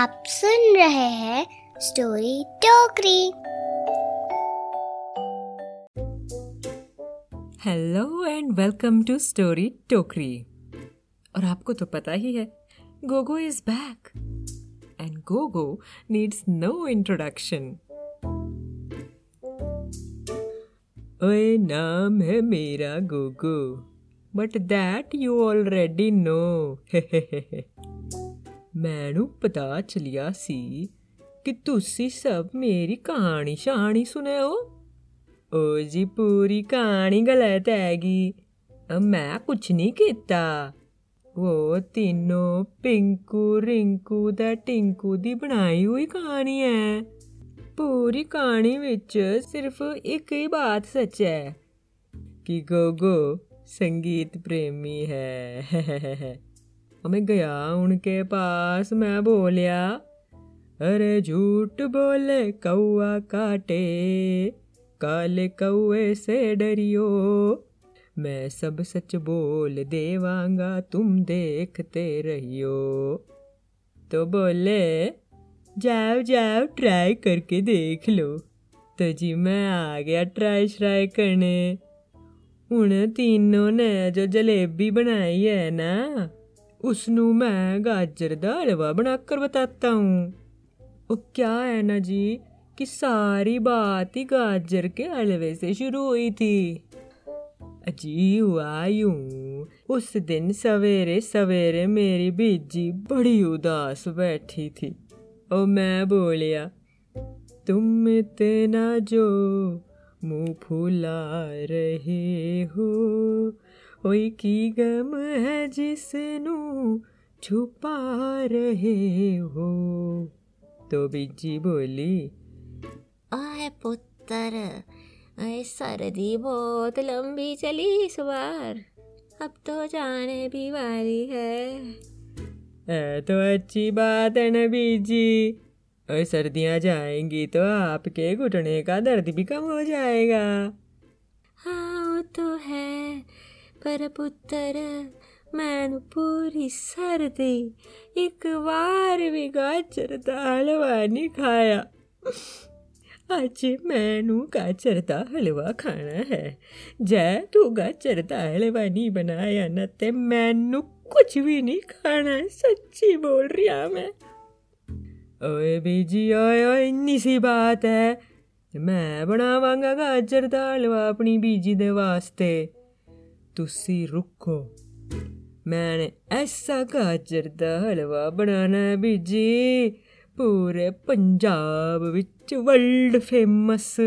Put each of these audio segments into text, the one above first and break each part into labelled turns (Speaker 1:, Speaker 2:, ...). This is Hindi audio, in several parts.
Speaker 1: आप सुन रहे हैं Story Tokri.
Speaker 2: Hello and welcome to Story Tokri और आपको तो पता ही है Gogo is back and Gogo needs no introduction ओए नाम है मेरा Gogo but that you already know ਮੈਨੂੰ ਪਤਾ ਚਲਿਆ ਸੀ ਕਿ ਤੁਸੀਂ ਸਭ ਮੇਰੀ ਕਹਾਣੀ ਸ਼ਾਣੀ ਸੁਣਿਓ ਓ ਜੀ ਪੂਰੀ ਕਹਾਣੀ ਗਲਤ ਹੈਗੀ। ਮੈਂ ਕੁਛ ਨਹੀਂ ਕੀਤਾ। ਉਹ ਤਿੰਨੋਂ ਪਿੰਕੂ ਰਿੰਕੂ ਦਾ ਟਿੰਕੂ ਦੀ ਬਣਾਈ ਹੋਈ ਕਹਾਣੀ ਹੈ ਪੂਰੀ ਕਹਾਣੀ ਵਿੱਚ ਸਿਰਫ ਇੱਕ ਹੀ ਬਾਤ ਸੱਚ ਹੈ ਕਿ ਗੋਗੋ ਸੰਗੀਤ ਪ੍ਰੇਮੀ ਹੈ। मैं गया उनके पास, मैं बोलिया, अरे झूठ बोले कौआ काटे, काले कौए से डरियो, मैं सब सच बोल देवांगा, तुम देखते रहियो। तो बोले, जाओ जाओ ट्राई करके देख लो। तो जी मैं आ गया ट्राई श्राई करने। उन तीनों ने जो जलेबी बनाई है ना उसनू मैं गाजर का हलवा बनाकर बताता हूँ। वो क्या है ना जी, कि सारी बात ही गाजर के हलवे से शुरू हुई थी। अजी, हुआ यूँ, उस दिन सवेरे सवेरे मेरी बीजी बड़ी उदास बैठी थी। और मैं बोलिया, तुम इतना जो मुँह फुला रहे हो ओई की गम है जिसनु छुपा रहे हो? तो बिज्जी बोली
Speaker 1: आए पुत्र आए सर्दी बहुत लंबी चली इस बार। अब तो जाने भी वाली है।
Speaker 2: ए, तो अच्छी बात है ना बीजी। और सर्दियाँ जाएँगी तो आपके घुटने का दर्द भी कम हो जाएगा।
Speaker 1: हाँ वो तो है। पर पुत्र मैंने पूरी सर्दी एक बार भी गाजर का हलवा नहीं खाया आज मैनू गाजर का हलवा खाना है जै तू गाजर का हलवा नहीं बनाया ना ते मैनू कुछ भी नहीं खाना है सच्ची बोल रही हूँ मैं ओए बीजी ओए ओए इन्नी सी बात है मैं बनावांगा गाजर का हलवा अपनी बीजी दे वास्ते ਤੁਸੀਂ ਰੁਕੋ। ਮੈਂ ਐਸਾ ਗਾਜਰ ਦਾ ਹਲਵਾ ਬਣਾਣਾ ਵੀ ਜੀ। ਪੂਰੇ ਪੰਜਾਬ ਵਿੱਚ ਵਰਲਡ ਫੇਮਸ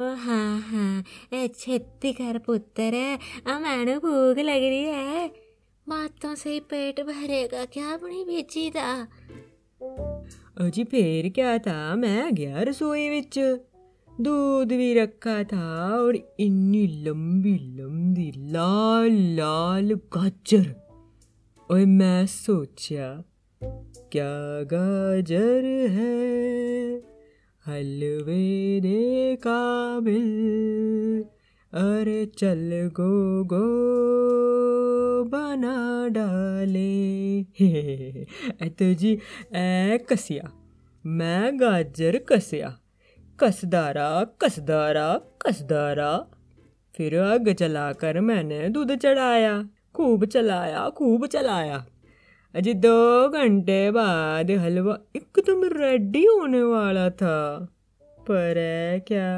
Speaker 1: ਹਾਂ ਹਾਂ ਇਹ ਛੇਤੀ ਕਰ ਪੁੱਤਰ ਆ ਮੈਨੂੰ ਭੂਖ ਲੱਗ ਰਹੀ ਹੈ। ਬਾਤਾਂ ਸੇ ਪੇਟ ਭਰੇਗਾ ਕਿਆ ਬਣੀ ਬੀਜੀ
Speaker 2: ਦਾ? ਅਜੀ ਫੇਰ ਕਿਆ ਤਾਂ ਮੈਂ ਗਿਆ ਰਸੋਈ ਵਿੱਚ। दूध भी रखा था और इन्नी लंबी लंबी लाल लाल गाजर और मैं सोचा क्या गाजर है हलवे दे काबिल अरे चल गो गो बना डाले तो जी ए कसिया मैं गाजर कसिया कसदारा कसदारा कसदारा फिर आग चलाकर मैंने दूध चढ़ाया, खूब चलाया खूब चलाया। अजी दो घंटे बाद हलवा एकदम रेडी होने वाला था। पर है क्या?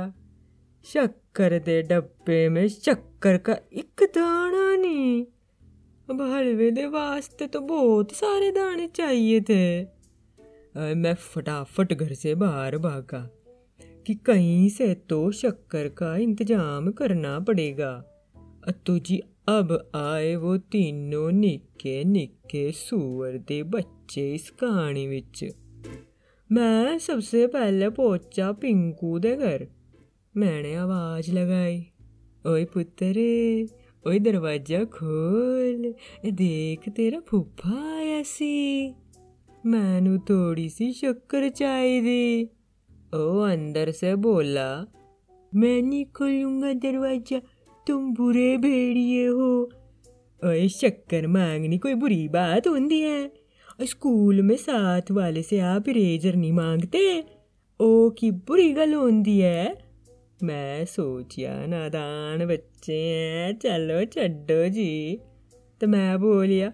Speaker 2: शक्कर दे डब्बे में शक्कर का एक दाना नहीं। अब हलवे दे वास्ते तो बहुत सारे दाने चाहिए थे। मैं फटाफट घर से बाहर भागा। कि कहीं से तो शक्कर का इंतज़ाम करना पड़ेगा। अतु जी, अब आए वो तीनों निक्के निक्के सूअर दे बच्चे इस कहानी विच। मैं सबसे पहले पहुँचा पिंकू दे घर। मैंने आवाज़ लगाई, ओए पुत्र ओए दरवाज़ा खोल देख तेरा फूफा आया सी। मैनू थोड़ी सी शक्कर चाहिए ओ, अंदर से बोला, मैं नहीं खोलूँगा दरवाज़ा, तुम बुरे भेड़िए हो। ओए शक्कर मांगनी कोई बुरी बात होती है। स्कूल में साथ वाले से आप इरेजर नहीं मांगते? ओ, की बुरी गल होती है? मैं सोचिया, नादान बच्चे हैं, चलो छो जी। तो मैं बोलिया,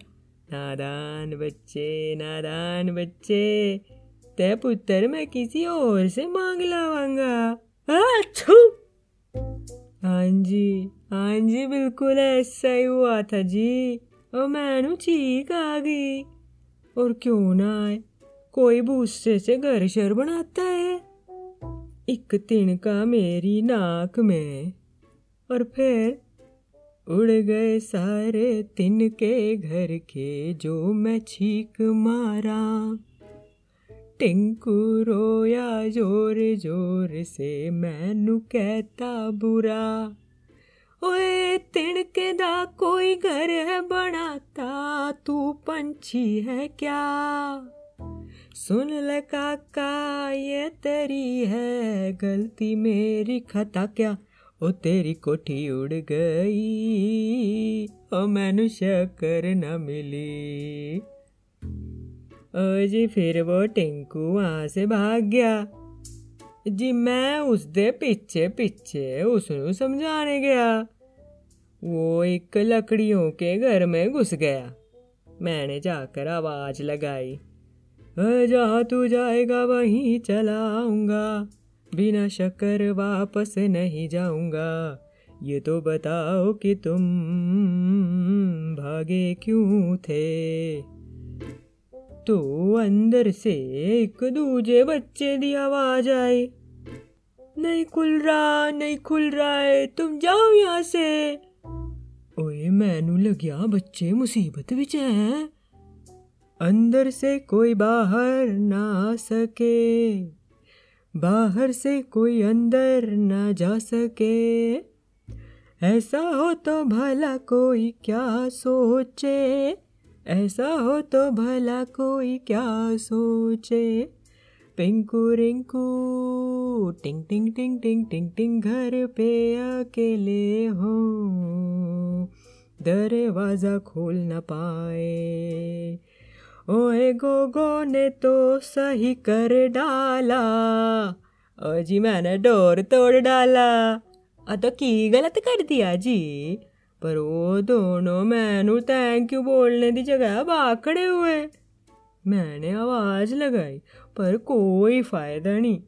Speaker 2: नादान बच्चे नादान बच्चे। ते पुत्र, मैं किसी और से मांग लावांगा हाँ जी हाँ जी, बिल्कुल ऐसा ही हुआ था जी। और मैनू चीख आ गई। और क्यों ना आए? कोई भूसे से घर शर बनाता है। एक तिनका मेरी नाक में। और फिर उड़ गए सारे तिनके घर के जो मैं छीक मारा। टिंकू रोया ज़ोर ज़ोर से मैनू कहता बुरा। ओए तिणके दा कोई घर है बनाता, तू पंछी है क्या? सुन ले काका, ये तेरी है गलती, मेरी खता क्या? ओ, तेरी कोठी उड़ गई, ओ, मैनू शक्कर न मिली। जी फिर वो टिंकू वहाँ से भाग गया जी मैं उसके पीछे पीछे उसनु समझाने गया वो एक लकड़ियों के घर में घुस गया मैंने जाकर आवाज़ लगाई जहाँ तू जाएगा वहीं चला आऊँगा बिना शक्कर वापस नहीं जाऊँगा ये तो बताओ कि तुम भागे क्यों थे तो अंदर से एक दूजे बच्चे की आवाज़ आई नहीं खुल रहा, नहीं खुल रहा है, तुम जाओ यहाँ से। ओए, मैनू लग्या बच्चे मुसीबत विच हैं। अंदर से कोई बाहर ना आ सके। बाहर से कोई अंदर ना जा सके। ऐसा हो तो भला कोई क्या सोचे। ऐसा हो तो भला कोई क्या सोचे? पिंकू रिंकू, टिंग टिंग टिंग टिंग टिंग टिंग, घर पे अकेले हो। दरवाज़ा खोल न पाए। ओए गोगो ने तो सही कर डाला। ओ जी मैंने डोर तोड़ डाला। तो की गलत कर दिया जी? पर वो दोनों मैनू थैंक यू बोलने की जगह बाखड़े हुए। मैंने आवाज़ लगाई पर कोई फ़ायदा नहीं।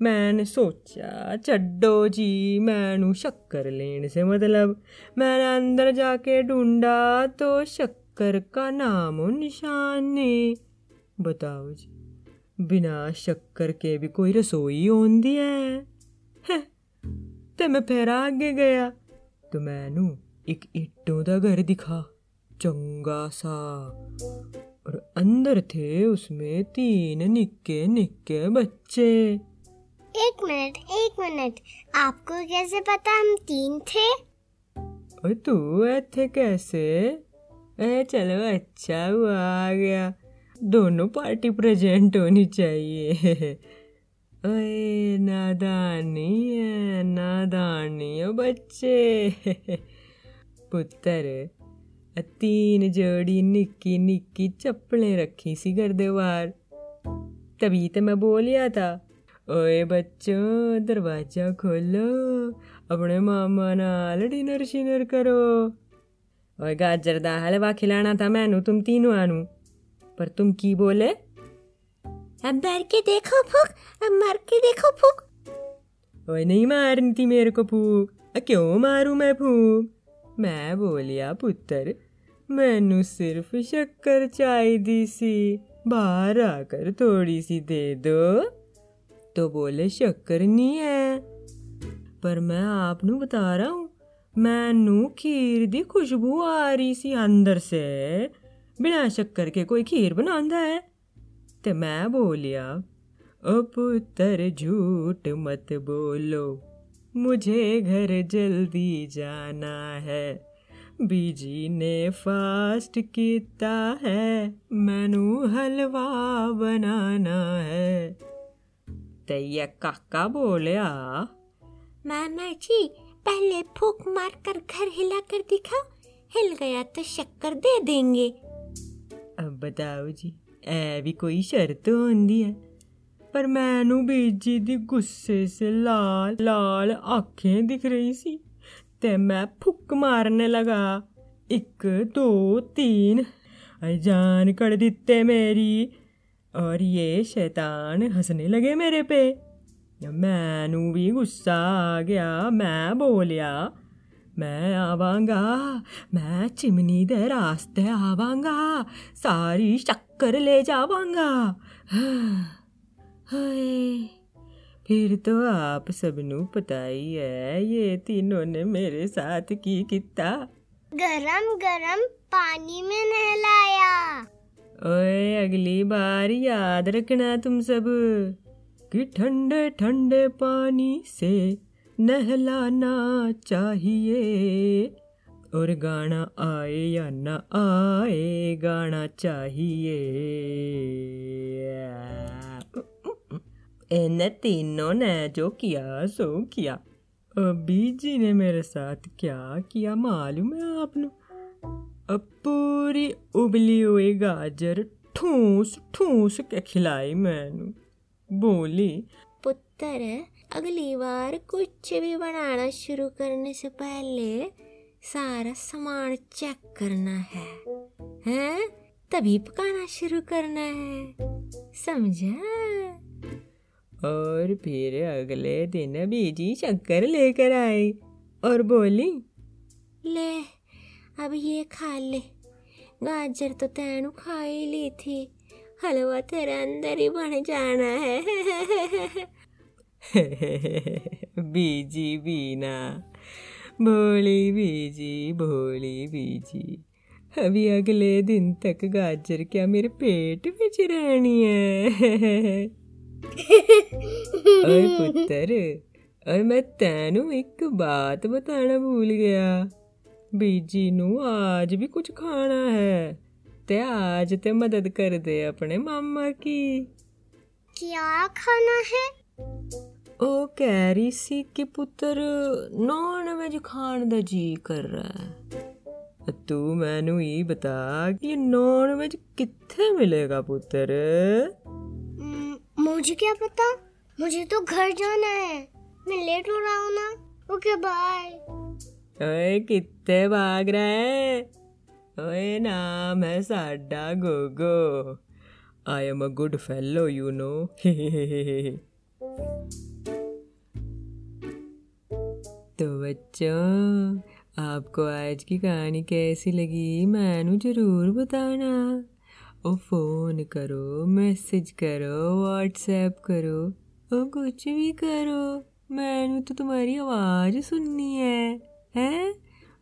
Speaker 2: मैंने सोचा चड्डो जी मैनू शक्कर लेने से मतलब। मैंने अंदर जाके ढूंढा तो शक्कर का नाम निशान नहीं बताओ जी बिना शक्कर के भी कोई रसोई होती है, है तो मैं फिर आगे गया तो मैनू एक ईटों का घर दिखा चंगा सा। और अंदर थे उसमें तीन निक्के निक्के बच्चे।
Speaker 3: एक मिनट एक मिनट आपको कैसे पता हम तीन थे?
Speaker 2: और तू थे कैसे? ए चलो अच्छा हुआ आ गया। दोनों पार्टी प्रेजेंट होनी चाहिए। ओए नादानी है नादानी है बच्चे। जोड़ी निक्की निक्की चप्पलें रखी सी घर दे बाहर। तभी तो मैं बोलिया था ओए बच्चों दरवाज़ा खोलो अपने मामा नाल डिनर शिनर करो। ओए गाजर दा हलवा खिलाना था मैनू तुम तीनों आनू। पर तुम की बोले?
Speaker 1: अब मर के देखो फूक अब मर के देखो फूक।
Speaker 2: ओए नहीं मारनी थी मेरे को फूक क्यों मारू मैं फूक? मैं बोलिया, पुत्र, मैनू सिर्फ़ शक्कर चाहिए सी, बाहर आकर थोड़ी सी दे दो। तो बोले, शक्कर नहीं है। पर मैं आपनू बता रहा हूँ, मैनू खीर दी खुशबू आ रही सी अंदर से। बिना शक्कर के कोई खीर बनांदा है। ते मैं बोलिया ओ पुत्र, झूठ मत बोलो। मुझे घर जल्दी जाना है। बीजी ने फास्ट किया है मैनू हलवा बनाना है। तैया काका बोलिया
Speaker 1: मामा जी पहले फूक मार कर घर हिला कर दिखा हिल गया तो शक्कर दे देंगे।
Speaker 2: अब बताओ जी ऐ भी कोई शर्त होंदी है? पर मैनू बीजी दी गुस्से से लाल लाल आँखें दिख रही सी। ते मैं फुक मारने लगा। एक, दो, तीन। जान कड़ दिते मेरी। और ये शैतान हंसने लगे मेरे पे। मैनू भी गुस्सा आ गया, मैं बोलिया, मैं आवांगा, मैं चिमनी दे रास्ते आवांगा, सारी शक्कर ले जावांगा। हाय। फिर तो आप सबनू पता ही है ये तीनों ने मेरे साथ की किता।
Speaker 3: गरम गरम पानी में नहलाया।
Speaker 2: ओए अगली बार याद रखना तुम सब कि ठंडे ठंडे पानी से नहलाना चाहिए। और गाना आए या ना आए गाना चाहिए। इन तीनों ने जो किया, सो किया। अभी जी ने मेरे साथ क्या किया मालूम है आपने? अब पूरी उबली हुई गाजर ठूस ठूस के खिलाई मैनू। बोली,
Speaker 1: पुत्र, अगली बार कुछ भी बनाना शुरू करने से पहले सारा सामान चेक करना है, हैं? तभी पकाना शुरू करना है, समझा?
Speaker 2: और फिर अगले दिन बीजी शक्कर लेकर आई और बोली
Speaker 1: ले अब ये खा ले। गाजर तो तैनू खा ही ली थी। हलवा तेरे अंदर ही बन जाना है।
Speaker 2: बीजी बीना भोली बीजी भोली बीजी। अभी अगले दिन तक गाजर क्या मेरे पेट में रहनी है? ओए पुत्र और मैं तैनू एक बात बताना भूल गया बीजी नू आज भी कुछ खाना है ते आज ते मदद कर दे अपने मामा की
Speaker 3: क्या खाना है
Speaker 2: ਉਹ ਕਹਿ ਰਹੀ ਸੀ ਕਿ ਪੁੱਤਰ ਨੌਨ ਵੈਜ ਖਾਣ ਦਾ ਜੀ ਕਰ ਰਹਾ ਹੈ ਤੂੰ ਮੈਨੂੰ ਇਹ ਬਤਾ ਕਿ ਨੌਨ ਵੈਜ ਕਿੱਥੇ ਮਿਲੇਗਾ ਪੁੱਤਰ
Speaker 3: हम्म, मुझे क्या पता? मुझे तो घर जाना है। मैं लेट हो रहा हूँ ना। ओके बाय
Speaker 2: ओए कितने भाग रहे हैं? ओए, नाम है साडा Gogo. I am a good fellow you know तो बच्चों, आपको आज की कहानी कैसी लगी? मैनू ज़रूर बताना। फ़ोन करो, मैसेज करो, व्हाट्सएप करो, ओ कुछ भी करो। मैनू तो तुम्हारी आवाज़ सुननी है, हैं?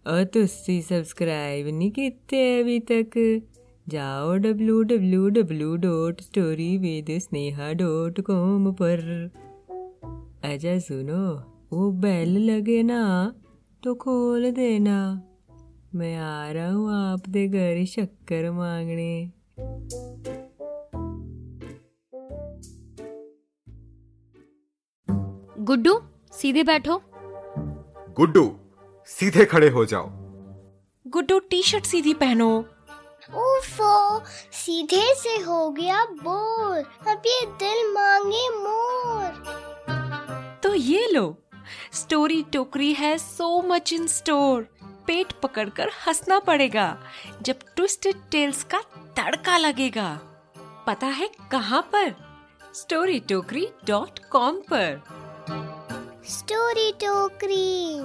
Speaker 2: और तुसी सब्सक्राइब नहीं किते अभी तक? जाओ W W W dot story with Sneha dot com पर। अच्छा सुनो, वो बेल लगे ना तो खोल देना। मैं आ रहा हूँ आपके घर शक्कर मांगने।
Speaker 4: गुड्डू सीधे बैठो।
Speaker 5: गुड्डू सीधे खड़े हो जाओ।
Speaker 4: गुड्डू टी शर्ट सीधी पहनो।
Speaker 3: ओफो सीधे से हो गया बोर। अब ये दिल मांगे मोर।
Speaker 4: तो ये लो स्टोरी टोकरी है सो मच इन स्टोर। पेट पकड़कर हंसना पड़ेगा, जब ट्विस्टेड टेल्स का तड़का लगेगा। पता है कहाँ पर? स्टोरी टोकरी डॉट कॉम पर।
Speaker 3: स्टोरी टोकरी